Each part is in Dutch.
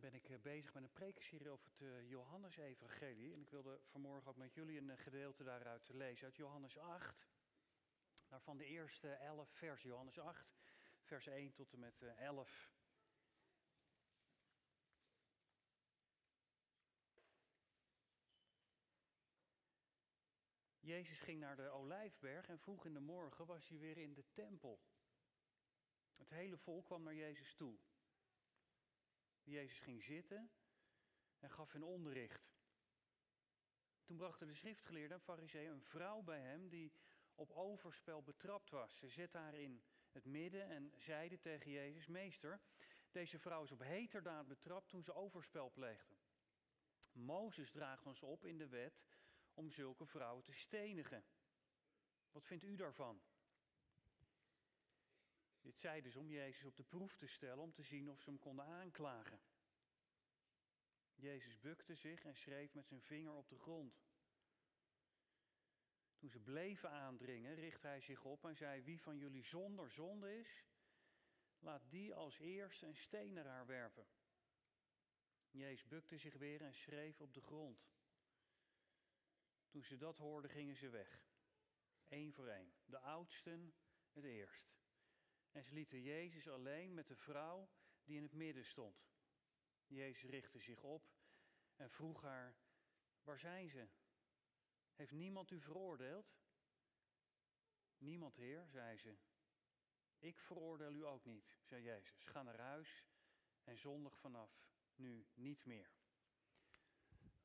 ben ik eh, bezig met een prekenserie over het uh, Johannesevangelie. En ik wilde vanmorgen ook met jullie een uh, gedeelte daaruit lezen uit Johannes 8. Daarvan de eerste 11 vers, Johannes 8, vers 1 tot en met 11. Jezus ging naar de Olijfberg en vroeg in de morgen was hij weer in de tempel. Het hele volk kwam naar Jezus toe. Jezus ging zitten en gaf hun onderricht. Toen brachten de schriftgeleerden en fariseeën een vrouw bij hem die op overspel betrapt was. Ze zette haar in het midden en zeiden tegen Jezus, meester, deze vrouw is op heterdaad betrapt toen ze overspel pleegde. Mozes draagt ons op in de wet om zulke vrouwen te stenigen. Wat vindt u daarvan? Dit zeiden ze om Jezus op de proef te stellen, om te zien of ze hem konden aanklagen. Jezus bukte zich en schreef met zijn vinger op de grond. Toen ze bleven aandringen, richtte hij zich op en zei: Wie van jullie zonder zonde is, laat die als eerste een steen naar haar werpen. Jezus bukte zich weer en schreef op de grond. Toen ze dat hoorden, gingen ze weg. Eén voor één. De oudsten het eerst. En ze lieten Jezus alleen met de vrouw die in het midden stond. Jezus richtte zich op en vroeg haar: Waar zijn ze? Heeft niemand u veroordeeld? Niemand, Heer, zei ze. Ik veroordeel u ook niet, zei Jezus. Ga naar huis en zondig vanaf nu niet meer.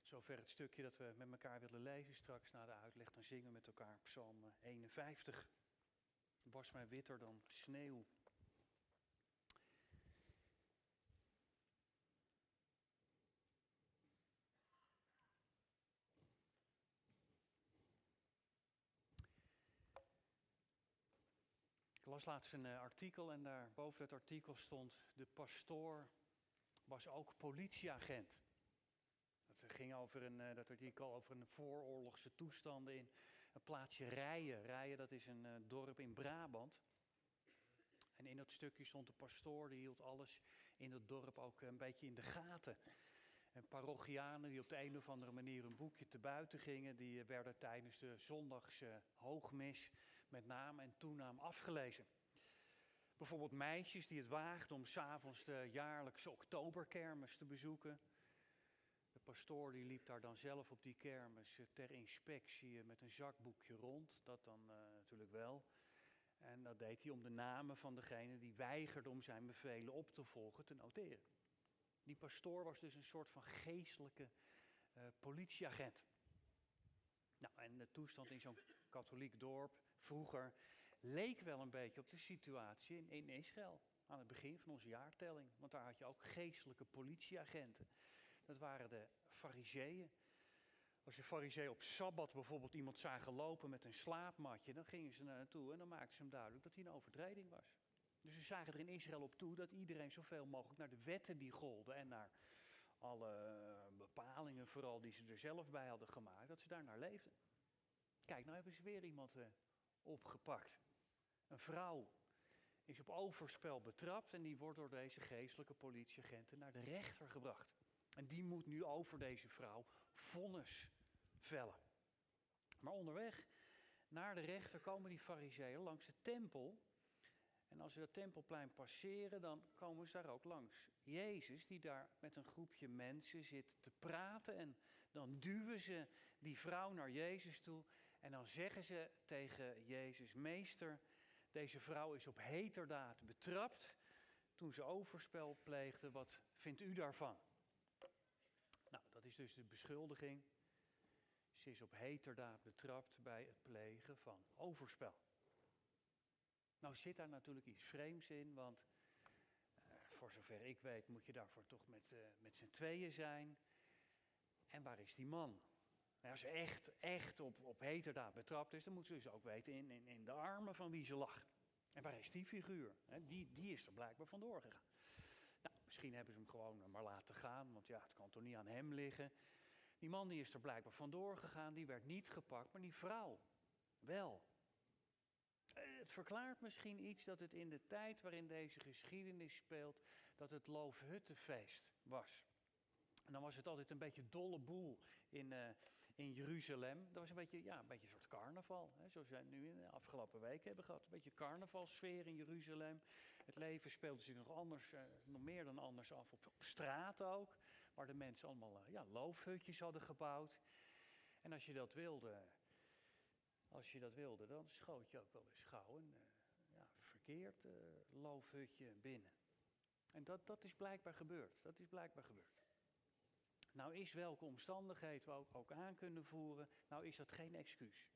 Zover het stukje dat we met elkaar willen lezen. Straks na de uitleg dan zingen we met elkaar Psalm 51. Was mij witter dan sneeuw. Ik las laatst een uh, artikel en daar boven het artikel stond: De pastoor was ook politieagent. Het ging over een, uh, dat artikel over een vooroorlogse toestanden in een plaatsje Rijen. Rijen, dat is een uh, dorp in Brabant. En in dat stukje stond de pastoor, die hield alles in het dorp ook een beetje in de gaten. En parochianen die op de een of andere manier een boekje te buiten gingen, die werden tijdens de zondagse hoogmis met naam en toenaam afgelezen. Bijvoorbeeld meisjes die het waagden om s'avonds de jaarlijkse oktoberkermis te bezoeken. Pastoor die liep daar dan zelf op die kermis ter inspectie met een zakboekje rond, dat dan uh, natuurlijk wel. En dat deed hij om de namen van degene die weigerde om zijn bevelen op te volgen te noteren. Die pastoor was dus een soort van geestelijke politieagent. Nou, en de toestand in zo'n katholiek dorp vroeger leek wel een beetje op de situatie in, in Israël. Aan het begin van onze jaartelling. Want daar had je ook geestelijke politieagenten. Dat waren de fariseeën. Als je farisee op Sabbat bijvoorbeeld iemand zagen lopen met een slaapmatje, dan gingen ze naar naartoe en dan maakten ze hem duidelijk dat hij een overtreding was. Dus ze zagen er in Israël op toe dat iedereen zoveel mogelijk naar de wetten die golden en naar alle bepalingen, vooral die ze er zelf bij hadden gemaakt, dat ze daar naar leefden. Kijk, nou hebben ze weer iemand uh, opgepakt. Een vrouw is op overspel betrapt en die wordt door deze geestelijke politieagenten naar de rechter gebracht. En die moet nu over deze vrouw vonnis vellen. Maar onderweg naar de rechter komen die fariseeën langs de tempel. En als ze dat tempelplein passeren, dan komen ze daar ook langs. Jezus, die daar met een groepje mensen zit te praten. En dan duwen ze die vrouw naar Jezus toe. En dan zeggen ze tegen Jezus: Meester, deze vrouw is op heterdaad betrapt. Toen ze overspel pleegde, wat vindt u daarvan? Dus de beschuldiging. Ze is op heterdaad betrapt bij het plegen van overspel. Nou zit daar natuurlijk iets vreemds in, want uh, voor zover ik weet moet je daarvoor toch met, uh, met z'n tweeën zijn. En waar is die man? Nou, als ze echt, echt op, op heterdaad betrapt is, dan moeten ze dus ook weten in, in, in de armen van wie ze lag. En waar is die figuur? die, die is er blijkbaar vandoor gegaan. Nou, misschien hebben ze hem gewoon maar laten want ja, het kan toch niet aan hem liggen. Die man die is er blijkbaar vandoor gegaan, die werd niet gepakt, maar die vrouw wel. Eh, het verklaart misschien iets dat het in de tijd waarin deze geschiedenis speelt, dat het Loofhuttenfeest was. En dan was het altijd een beetje dolle boel in, uh, in Jeruzalem. Dat was een beetje, ja, een beetje een soort carnaval. Hè, zoals wij nu in de afgelopen weken hebben gehad. Een beetje carnavalsfeer in Jeruzalem. Het leven speelde zich nog anders, uh, nog meer dan anders af op, op straat ook. Waar de mensen allemaal uh, ja, loofhutjes hadden gebouwd. En als je dat wilde, als je dat wilde, dan schoot je ook wel eens gauw een ja, verkeerd loofhutje binnen. En dat, dat is blijkbaar gebeurd. Dat is blijkbaar gebeurd. Nou is welke omstandigheid we ook, ook aan kunnen voeren, nou is dat geen excuus.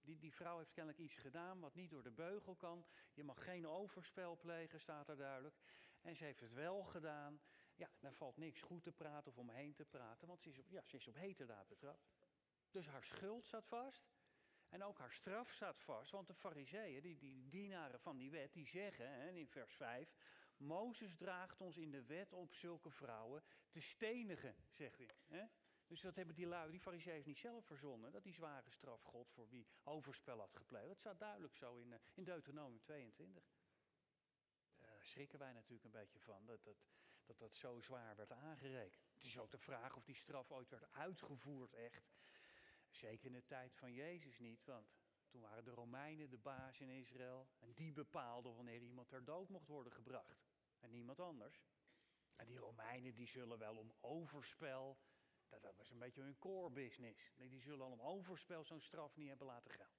Die, die vrouw heeft kennelijk iets gedaan wat niet door de beugel kan. Je mag geen overspel plegen, staat er duidelijk. En ze heeft het wel gedaan. Ja, daar valt niks goed te praten of omheen te praten, want ze is op, ja, ze is op heterdaad betrapt. Dus haar schuld staat vast. En ook haar straf staat vast, want de fariseeën, die, die dienaren van die wet, die zeggen hè, in vers 5... Mozes draagt ons in de wet op zulke vrouwen te stenigen, zegt hij. Hè? Dus dat hebben die lui, die fariseeën niet zelf verzonnen, dat die zware straf God voor wie overspel had gepleegd. Dat staat duidelijk zo in, uh, in Deuteronomium 22. Daar schrikken wij natuurlijk een beetje van, dat dat, dat dat zo zwaar werd aangerekend. Het is ook de vraag of die straf ooit werd uitgevoerd echt. Zeker in de tijd van Jezus niet, want toen waren de Romeinen de baas in Israël. En die bepaalden wanneer iemand ter dood mocht worden gebracht. En niemand anders. En die Romeinen die zullen wel om overspel. Dat, dat was een beetje hun core business. Die zullen al om overspel zo'n straf niet hebben laten gaan.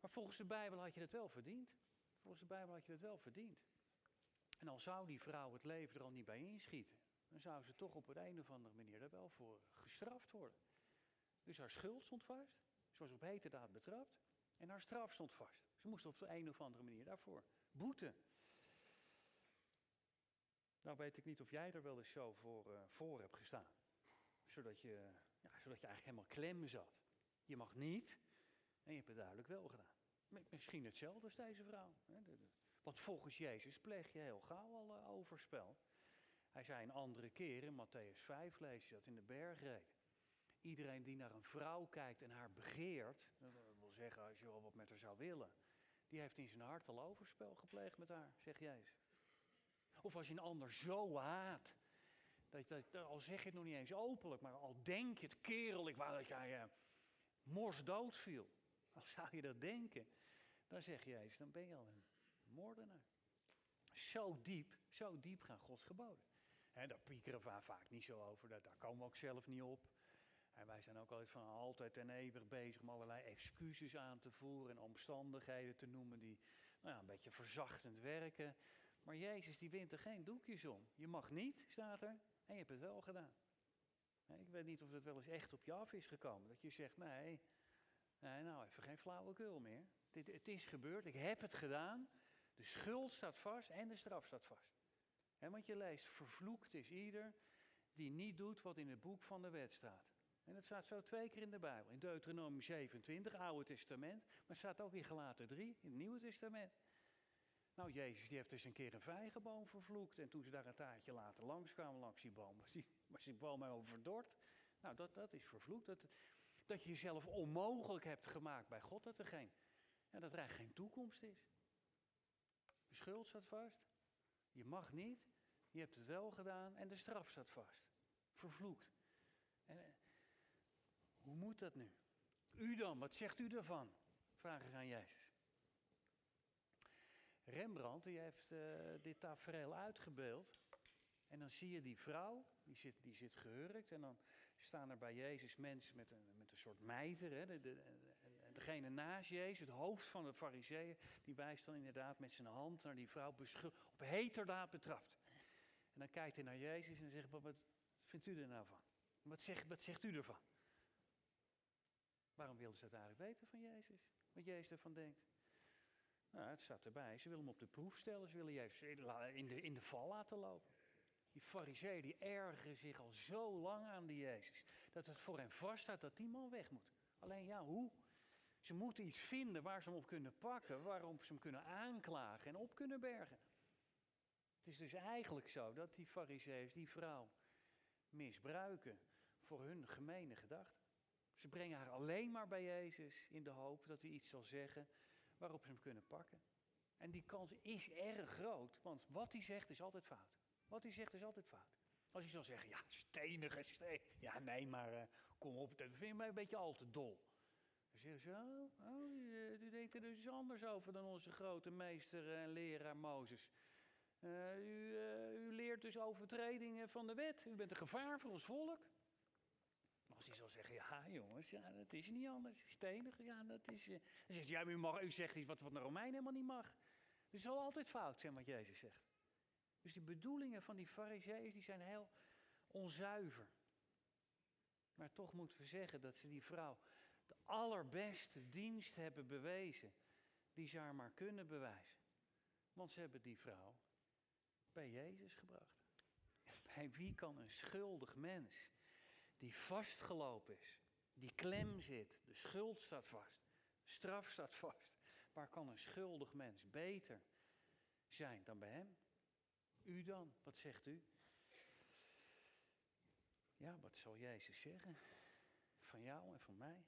Maar volgens de Bijbel had je het wel verdiend. Volgens de Bijbel had je het wel verdiend. En al zou die vrouw het leven er al niet bij inschieten, dan zou ze toch op een, een of andere manier er wel voor gestraft worden. Dus haar schuld stond vast. Ze was op heterdaad betrapt. En haar straf stond vast. Ze moest op de een of andere manier daarvoor boeten. Nou weet ik niet of jij er wel eens zo voor, uh, voor hebt gestaan. Zodat je, ja, zodat je eigenlijk helemaal klem zat. Je mag niet en je hebt het duidelijk wel gedaan. Misschien hetzelfde als deze vrouw. Hè? De, want volgens Jezus pleeg je heel gauw al uh, overspel. Hij zei een andere keer in Matthäus 5, lees je dat in de bergreden. Iedereen die naar een vrouw kijkt en haar begeert, dat wil zeggen als je wel wat met haar zou willen, die heeft in zijn hart al overspel gepleegd met haar, zegt Jezus. Of als je een ander zo haat, dat, dat, al zeg je het nog niet eens openlijk, maar al denk je het, kerel, ik wou dat jij uh, mors dood viel. Al zou je dat denken, dan zeg Jezus, dan ben je al een moordenaar. Zo diep, zo diep gaan Gods geboden. En daar piekeren we vaak niet zo over, daar komen we ook zelf niet op. En wij zijn ook altijd van altijd en eeuwig bezig om allerlei excuses aan te voeren en omstandigheden te noemen die nou ja, een beetje verzachtend werken. Maar Jezus die wint er geen doekjes om. Je mag niet, staat er, en je hebt het wel gedaan. Ik weet niet of het wel eens echt op je af is gekomen. Dat je zegt, nee, nee nou even geen flauwekul meer. Dit, het is gebeurd, ik heb het gedaan. De schuld staat vast en de straf staat vast. Want je leest, vervloekt is ieder die niet doet wat in het boek van de wet staat. En dat staat zo twee keer in de Bijbel. In Deuteronomie 27, Oude Testament. Maar het staat ook in Galaten 3, in het Nieuwe Testament. Nou, Jezus die heeft dus een keer een vijgenboom vervloekt. En toen ze daar een taartje later langs kwamen, langs die boom, was die, was die boom helemaal verdord. Nou, dat, dat is vervloekt. Dat, dat je jezelf onmogelijk hebt gemaakt bij God, dat er geen, dat er geen toekomst is. De schuld staat vast. Je mag niet. Je hebt het wel gedaan en de straf staat vast. Vervloekt. En, hoe moet dat nu? U dan, wat zegt u ervan? Vragen aan Jezus. Rembrandt die heeft uh, dit tafereel uitgebeeld. En dan zie je die vrouw, die zit, die zit gehurkt. En dan staan er bij Jezus mensen met een, met een soort mijter. Hè, de, de, degene naast Jezus, het hoofd van de fariseeën, die wijst dan inderdaad met zijn hand naar die vrouw op heterdaad betrapt. En dan kijkt hij naar Jezus en zegt, wat, vindt u er nou van? Wat zegt, u ervan? Waarom wilden ze het eigenlijk weten van Jezus? Wat Jezus ervan denkt? Nou, het staat erbij. Ze willen hem op de proef stellen. Ze willen Jezus in de, in de val laten lopen. Die fariseeën die ergeren zich al zo lang aan die Jezus. Dat het voor hen vaststaat dat die man weg moet. Alleen ja, hoe? Ze moeten iets vinden waar ze hem op kunnen pakken. Waarop ze hem kunnen aanklagen en op kunnen bergen. Het is dus eigenlijk zo dat die fariseeën die vrouw misbruiken voor hun gemene gedachten. Ze brengen haar alleen maar bij Jezus in de hoop dat hij iets zal zeggen waarop ze hem kunnen pakken. En die kans is erg groot, want wat hij zegt is altijd fout. Wat hij zegt is altijd fout. Als hij zal zeggen, ja, stenige steen. Ja, nee, maar uh, kom op, dat vind je mij een beetje al te dol. Dan zeggen ze, oh, u, u denkt er dus anders over dan onze grote meester en leraar Mozes. Uh, u, u, leert dus overtredingen van de wet. U bent een gevaar voor ons volk. Als hij zal zeggen, ja jongens, ja, dat is niet anders. Stenig, ja, dat is... Uh, zegt ja, u, mag, u zegt iets wat, wat een Romein helemaal niet mag. Het zal altijd fout zijn wat Jezus zegt. Dus die bedoelingen van die fariseeën, die zijn heel onzuiver. Maar toch moeten we zeggen dat ze die vrouw de allerbeste dienst hebben bewezen die ze haar maar kunnen bewijzen. Want ze hebben die vrouw bij Jezus gebracht. Bij wie kan een schuldig mens die vastgelopen is, die klem zit, de schuld staat vast, straf staat vast. Waar kan een schuldig mens beter zijn dan bij hem? U dan, wat zegt u? Ja, wat zal Jezus zeggen? Van jou en van mij?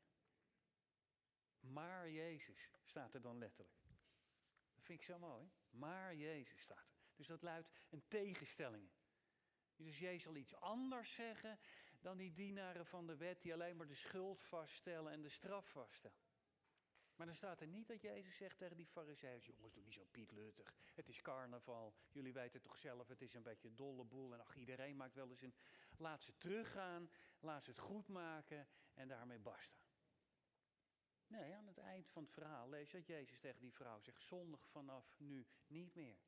Maar Jezus staat er dan letterlijk. Dat vind ik zo mooi. Maar Jezus staat er. Dus dat luidt een tegenstelling. Dus Jezus zal iets anders zeggen dan die dienaren van de wet die alleen maar de schuld vaststellen en de straf vaststellen. Maar dan staat er niet dat Jezus zegt tegen die fariseeërs, jongens doe niet zo pietluttig, het is carnaval, jullie weten toch zelf, het is een beetje een dolle boel en ach iedereen maakt wel eens een, laat ze teruggaan, laat ze het goed maken en daarmee basta. Nee, aan het eind van het verhaal lees je dat Jezus tegen die vrouw zegt, zondig vanaf nu niet meer.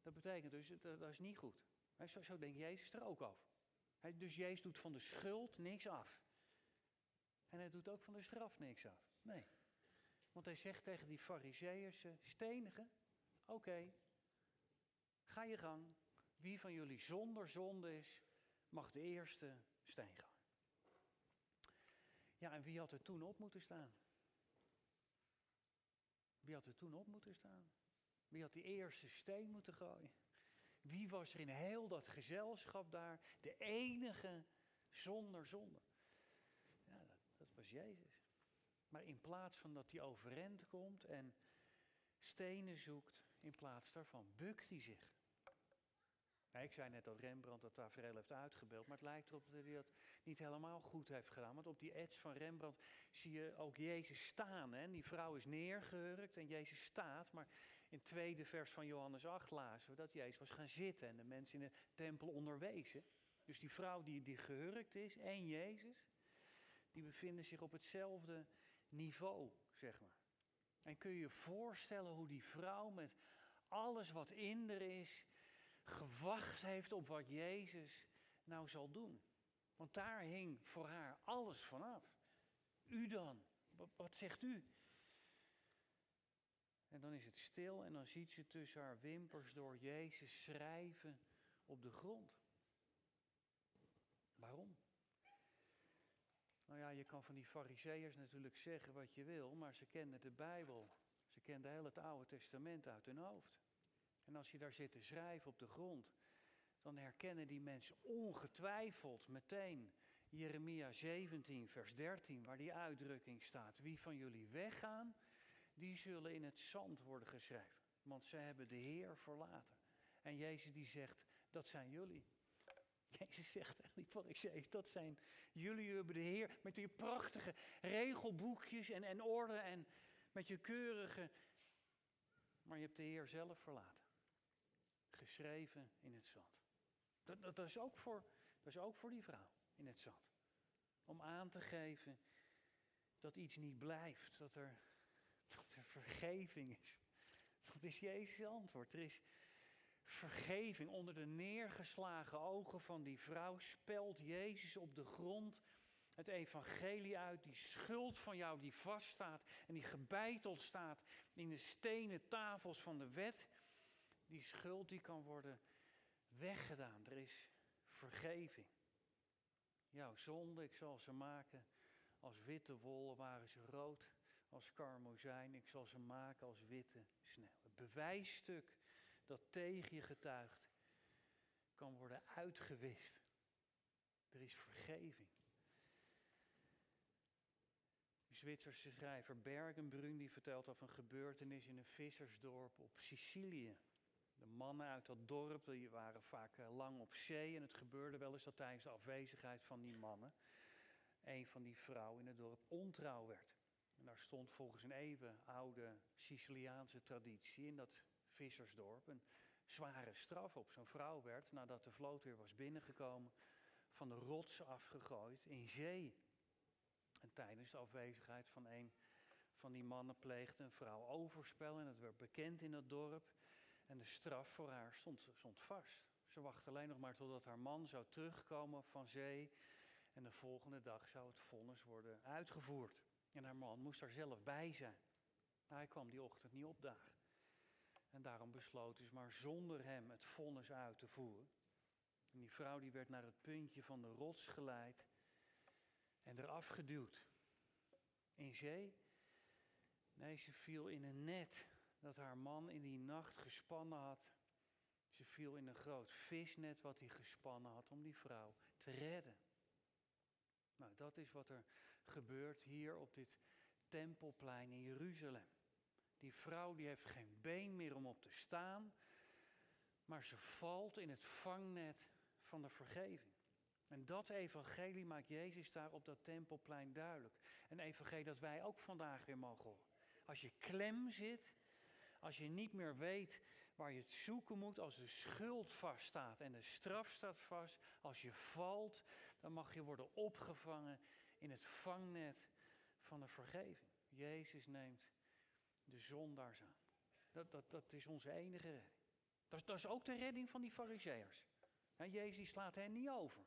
Dat betekent dus, dat, is niet goed. Zo, zo denkt Jezus er ook over. Dus Jezus doet van de schuld niks af. En hij doet ook van de straf niks af. Nee. Want hij zegt tegen die fariseeërs, stenigen, oké, ga je gang. Wie van jullie zonder zonde is, mag de eerste steen gaan. Ja, en wie had er toen op moeten staan? Wie had er toen op moeten staan? Wie had die eerste steen moeten gooien? Wie was er in heel dat gezelschap daar de enige zonder zonde? Ja, dat, dat was Jezus. Maar in plaats van dat hij overend komt en stenen zoekt, in plaats daarvan bukt hij zich. Ik zei net dat Rembrandt dat tafereel heeft uitgebeeld, maar het lijkt erop dat hij dat niet helemaal goed heeft gedaan. Want op die edge van Rembrandt zie je ook Jezus staan. Hè? Die vrouw is neergehurkt en Jezus staat, maar in het tweede vers van Johannes 8 lazen we dat Jezus was gaan zitten en de mensen in de tempel onderwezen. Dus die vrouw die, die gehurkt is en Jezus, die bevinden zich op hetzelfde niveau, zeg maar. En kun je je voorstellen hoe die vrouw met alles wat in er is, gewacht heeft op wat Jezus nou zal doen. Want daar hing voor haar alles vanaf. U dan, wat zegt u? En dan is het stil en dan ziet ze tussen haar wimpers door Jezus schrijven op de grond. Waarom? Nou ja, je kan van die fariseërs natuurlijk zeggen wat je wil, maar ze kenden de Bijbel. Ze kenden heel het Oude Testament uit hun hoofd. En als je daar zit te schrijven op de grond, dan herkennen die mensen ongetwijfeld meteen Jeremia 17, vers 13, waar die uitdrukking staat. Wie van jullie weggaan, die zullen in het zand worden geschreven. Want zij hebben de Heer verlaten. En Jezus die zegt, dat zijn jullie. Jezus zegt tegen die fariseeën, dat zijn jullie, hebben de Heer met je prachtige regelboekjes en, en orde en met je keurige, maar je hebt de Heer zelf verlaten. Geschreven in het zand. Dat, dat, is ook voor, dat is ook voor die vrouw in het zand. Om aan te geven dat iets niet blijft, dat er dat er vergeving is. Dat is Jezus' antwoord. Er is vergeving. Onder de neergeslagen ogen van die vrouw spelt Jezus op de grond het evangelie uit. Die schuld van jou die vaststaat en die gebeiteld staat in de stenen tafels van de wet. Die schuld die kan worden weggedaan. Er is vergeving. Jouw zonde, ik zal ze maken als witte wol, waren ze rood als karmozijn, ik zal ze maken als witte sneeuw. Het bewijsstuk dat tegen je getuigt kan worden uitgewist. Er is vergeving. Zwitserse schrijver Bergenbrun die vertelt over een gebeurtenis in een vissersdorp op Sicilië. De mannen uit dat dorp die waren vaak eh, lang op zee en het gebeurde wel eens dat tijdens de afwezigheid van die mannen een van die vrouwen in het dorp ontrouw werd. En daar stond volgens een even oude Siciliaanse traditie in dat vissersdorp een zware straf op. Zo'n vrouw werd, nadat de vloot weer was binnengekomen, van de rots afgegooid in zee. En tijdens de afwezigheid van een van die mannen pleegde een vrouw overspel en het werd bekend in het dorp. En de straf voor haar stond, stond vast. Ze wachtte alleen nog maar totdat haar man zou terugkomen van zee. En de volgende dag zou het vonnis worden uitgevoerd. En haar man moest daar zelf bij zijn. Maar hij kwam die ochtend niet opdagen. En daarom besloot ze maar zonder hem het vonnis uit te voeren. En die vrouw die werd naar het puntje van de rots geleid en eraf geduwd. In zee? Nee, ze viel in een net dat haar man in die nacht gespannen had. Ze viel in een groot visnet wat hij gespannen had om die vrouw te redden. Nou, dat is wat er gebeurt hier op dit tempelplein in Jeruzalem. Die vrouw die heeft geen been meer om op te staan, maar ze valt in het vangnet van de vergeving. En dat evangelie maakt Jezus daar op dat tempelplein duidelijk. Een evangelie dat wij ook vandaag weer mogen horen. Als je klem zit, als je niet meer weet waar je het zoeken moet, als de schuld vaststaat en de straf staat vast, als je valt, dan mag je worden opgevangen in het vangnet van de vergeving. Jezus neemt de zondaars aan. Dat, dat, dat is onze enige redding. Dat, is ook de redding van die fariseërs. Jezus slaat hen niet over.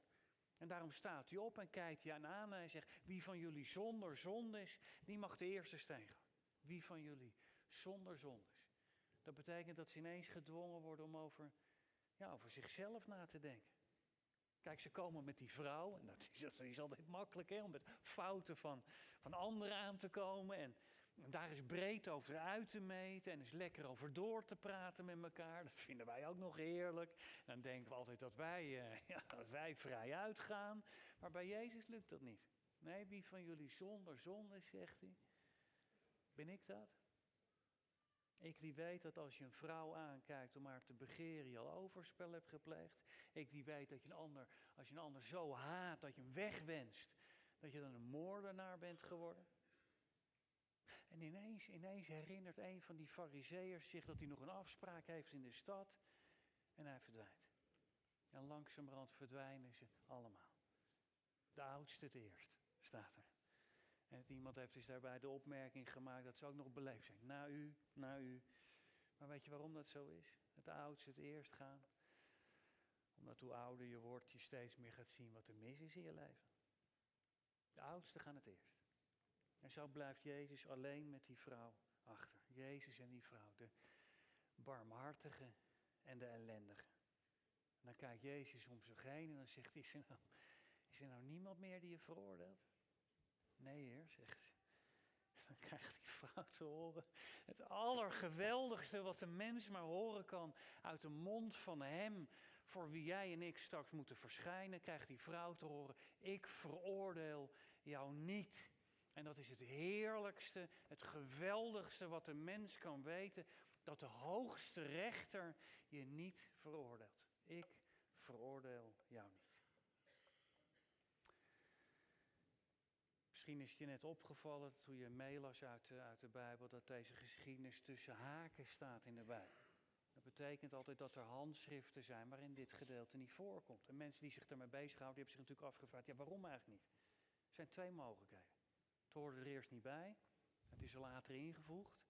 En daarom staat hij op en kijkt hij aan en hij zegt, wie van jullie zonder zonde is, die mag de eerste gaan. Wie van jullie zonder zonde. Dat betekent dat ze ineens gedwongen worden om over, ja, over zichzelf na te denken. Kijk, ze komen met die vrouw, en dat is, altijd makkelijk hè, om met fouten van, van anderen aan te komen. En, daar is breed over uit te meten en is lekker over door te praten met elkaar. Dat vinden wij ook nog heerlijk. Dan denken we altijd dat wij, uh, ja, wij vrij uitgaan. Maar bij Jezus lukt dat niet. Nee, wie van jullie zonder zonde zegt hij. Ben ik dat? Ik die weet dat als je een vrouw aankijkt om haar te begeren, je al overspel hebt gepleegd. Ik die weet dat je een ander, als je een ander zo haat dat je hem wegwenst, dat je dan een moordenaar bent geworden. En ineens, ineens herinnert een van die fariseërs zich dat hij nog een afspraak heeft in de stad. En hij verdwijnt. En langzamerhand verdwijnen ze allemaal. De oudste het eerst, staat er. En iemand heeft dus daarbij de opmerking gemaakt dat ze ook nog beleefd zijn. Na u, na u. Maar weet je waarom dat zo is? Het oudste het eerst gaan. Omdat hoe ouder je wordt, je steeds meer gaat zien wat er mis is in je leven. De oudsten gaan het eerst. En zo blijft Jezus alleen met die vrouw achter. Jezus en die vrouw, de barmhartige en de ellendige. En dan kijkt Jezus om zich heen en dan zegt hij, is er nou, is er nou niemand meer die je veroordeelt? Nee, heer, zegt ze. Dan krijgt die vrouw te horen. Het allergeweldigste wat de mens maar horen kan uit de mond van hem voor wie jij en ik straks moeten verschijnen, krijgt die vrouw te horen: Ik veroordeel jou niet. En dat is het heerlijkste, het geweldigste wat de mens kan weten: dat de hoogste rechter je niet veroordeelt. Ik veroordeel jou niet. Misschien is het je net opgevallen toen je meelas uit, uit de Bijbel dat deze geschiedenis tussen haken staat in de Bijbel. Dat betekent altijd dat er handschriften zijn waarin dit gedeelte niet voorkomt. En mensen die zich daarmee bezighouden, die hebben zich natuurlijk afgevraagd, ja waarom eigenlijk niet? Er zijn twee mogelijkheden. Het hoorde er eerst niet bij, het is er later ingevoegd,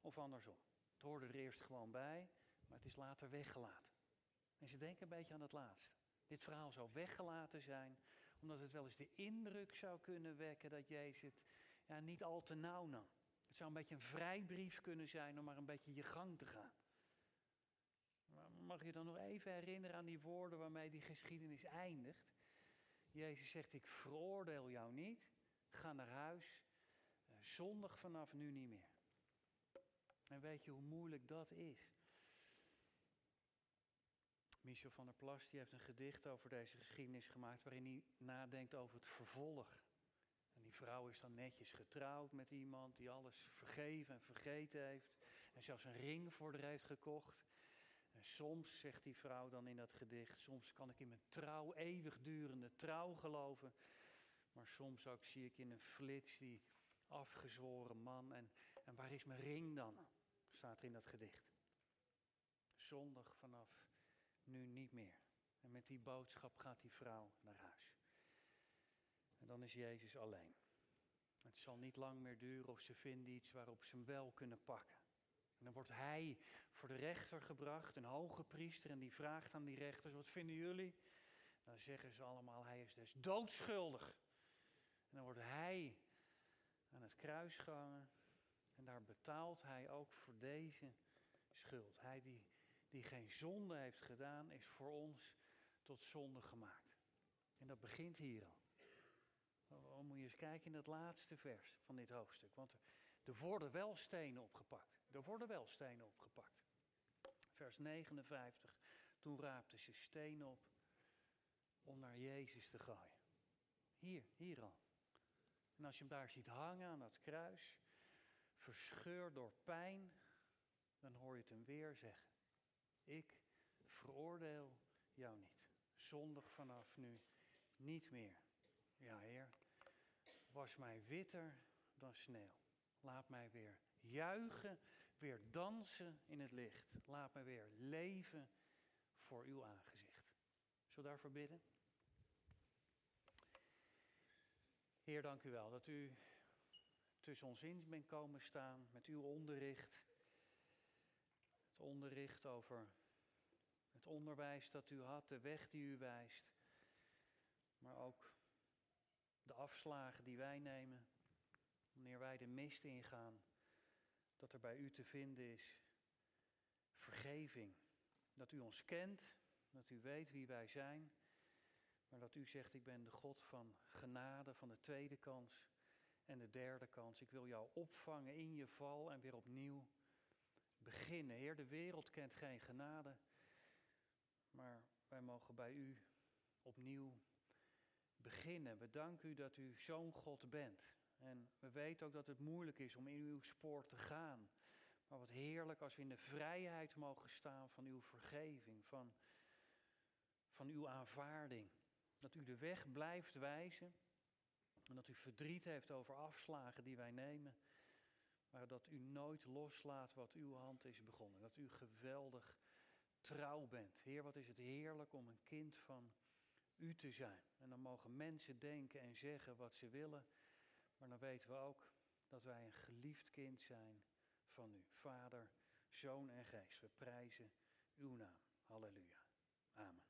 of andersom. Het hoorde er eerst gewoon bij, maar het is later weggelaten. En ze denken een beetje aan het laatste. Dit verhaal zou weggelaten zijn omdat het wel eens de indruk zou kunnen wekken dat Jezus het ja, niet al te nauw nam. Het zou een beetje een vrijbrief kunnen zijn om maar een beetje je gang te gaan. Mag je dan nog even herinneren aan die woorden waarmee die geschiedenis eindigt? Jezus zegt, ik veroordeel jou niet, ga naar huis, eh, zondig vanaf nu niet meer. En weet je hoe moeilijk dat is? Michel van der Plas die heeft een gedicht over deze geschiedenis gemaakt waarin hij nadenkt over het vervolg. En Die vrouw is dan netjes getrouwd met iemand die alles vergeven en vergeten heeft. En zelfs een ring voor haar heeft gekocht. En soms, zegt die vrouw dan in dat gedicht, soms kan ik in mijn trouw, eeuwigdurende trouw geloven. Maar soms ook zie ik in een flits die afgezworen man. En, en waar is mijn ring dan? Staat er in dat gedicht. Zondag vanaf nu niet meer. En met die boodschap gaat die vrouw naar huis. En dan is Jezus alleen. Het zal niet lang meer duren of ze vinden iets waarop ze hem wel kunnen pakken. En dan wordt hij voor de rechter gebracht, een hoge priester, en die vraagt aan die rechters, wat vinden jullie? Dan zeggen ze allemaal, hij is dus doodschuldig. En dan wordt hij aan het kruis gehangen en daar betaalt hij ook voor deze schuld. Hij die, die geen zonde heeft gedaan, is voor ons tot zonde gemaakt. En dat begint hier al. Dan moet je eens kijken in het laatste vers van dit hoofdstuk. Want er worden wel stenen opgepakt. Er worden wel stenen opgepakt. Vers 59. Toen raapten ze stenen op om naar Jezus te gooien. Hier, hier al. En als je hem daar ziet hangen aan dat kruis, verscheurd door pijn, dan hoor je het hem weer zeggen. Ik veroordeel jou niet. Zondig vanaf nu niet meer. Ja, Heer, was mij witter dan sneeuw. Laat mij weer juichen, weer dansen in het licht. Laat mij weer leven voor uw aangezicht. Zullen we daarvoor bidden? Heer, dank u wel dat u tussen ons in bent komen staan met uw onderricht. Het onderricht over het onderwijs dat u had, de weg die u wijst. Maar ook de afslagen die wij nemen wanneer wij de mist ingaan. Dat er bij u te vinden is vergeving. Dat u ons kent, dat u weet wie wij zijn. Maar dat u zegt, ik ben de God van genade, van de tweede kans en de derde kans. Ik wil jou opvangen in je val en weer opnieuw beginnen. Heer, de wereld kent geen genade, maar wij mogen bij u opnieuw beginnen. We danken u dat u zo'n God bent. En we weten ook dat het moeilijk is om in uw spoor te gaan. Maar wat heerlijk als we in de vrijheid mogen staan van uw vergeving, van, van uw aanvaarding. Dat u de weg blijft wijzen. En dat u verdriet heeft over afslagen die wij nemen. Maar dat u nooit loslaat wat uw hand is begonnen. Dat u geweldig trouw bent. Heer, wat is het heerlijk om een kind van u te zijn. En dan mogen mensen denken en zeggen wat ze willen. Maar dan weten we ook dat wij een geliefd kind zijn van u. Vader, Zoon en Geest. We prijzen uw naam. Halleluja. Amen.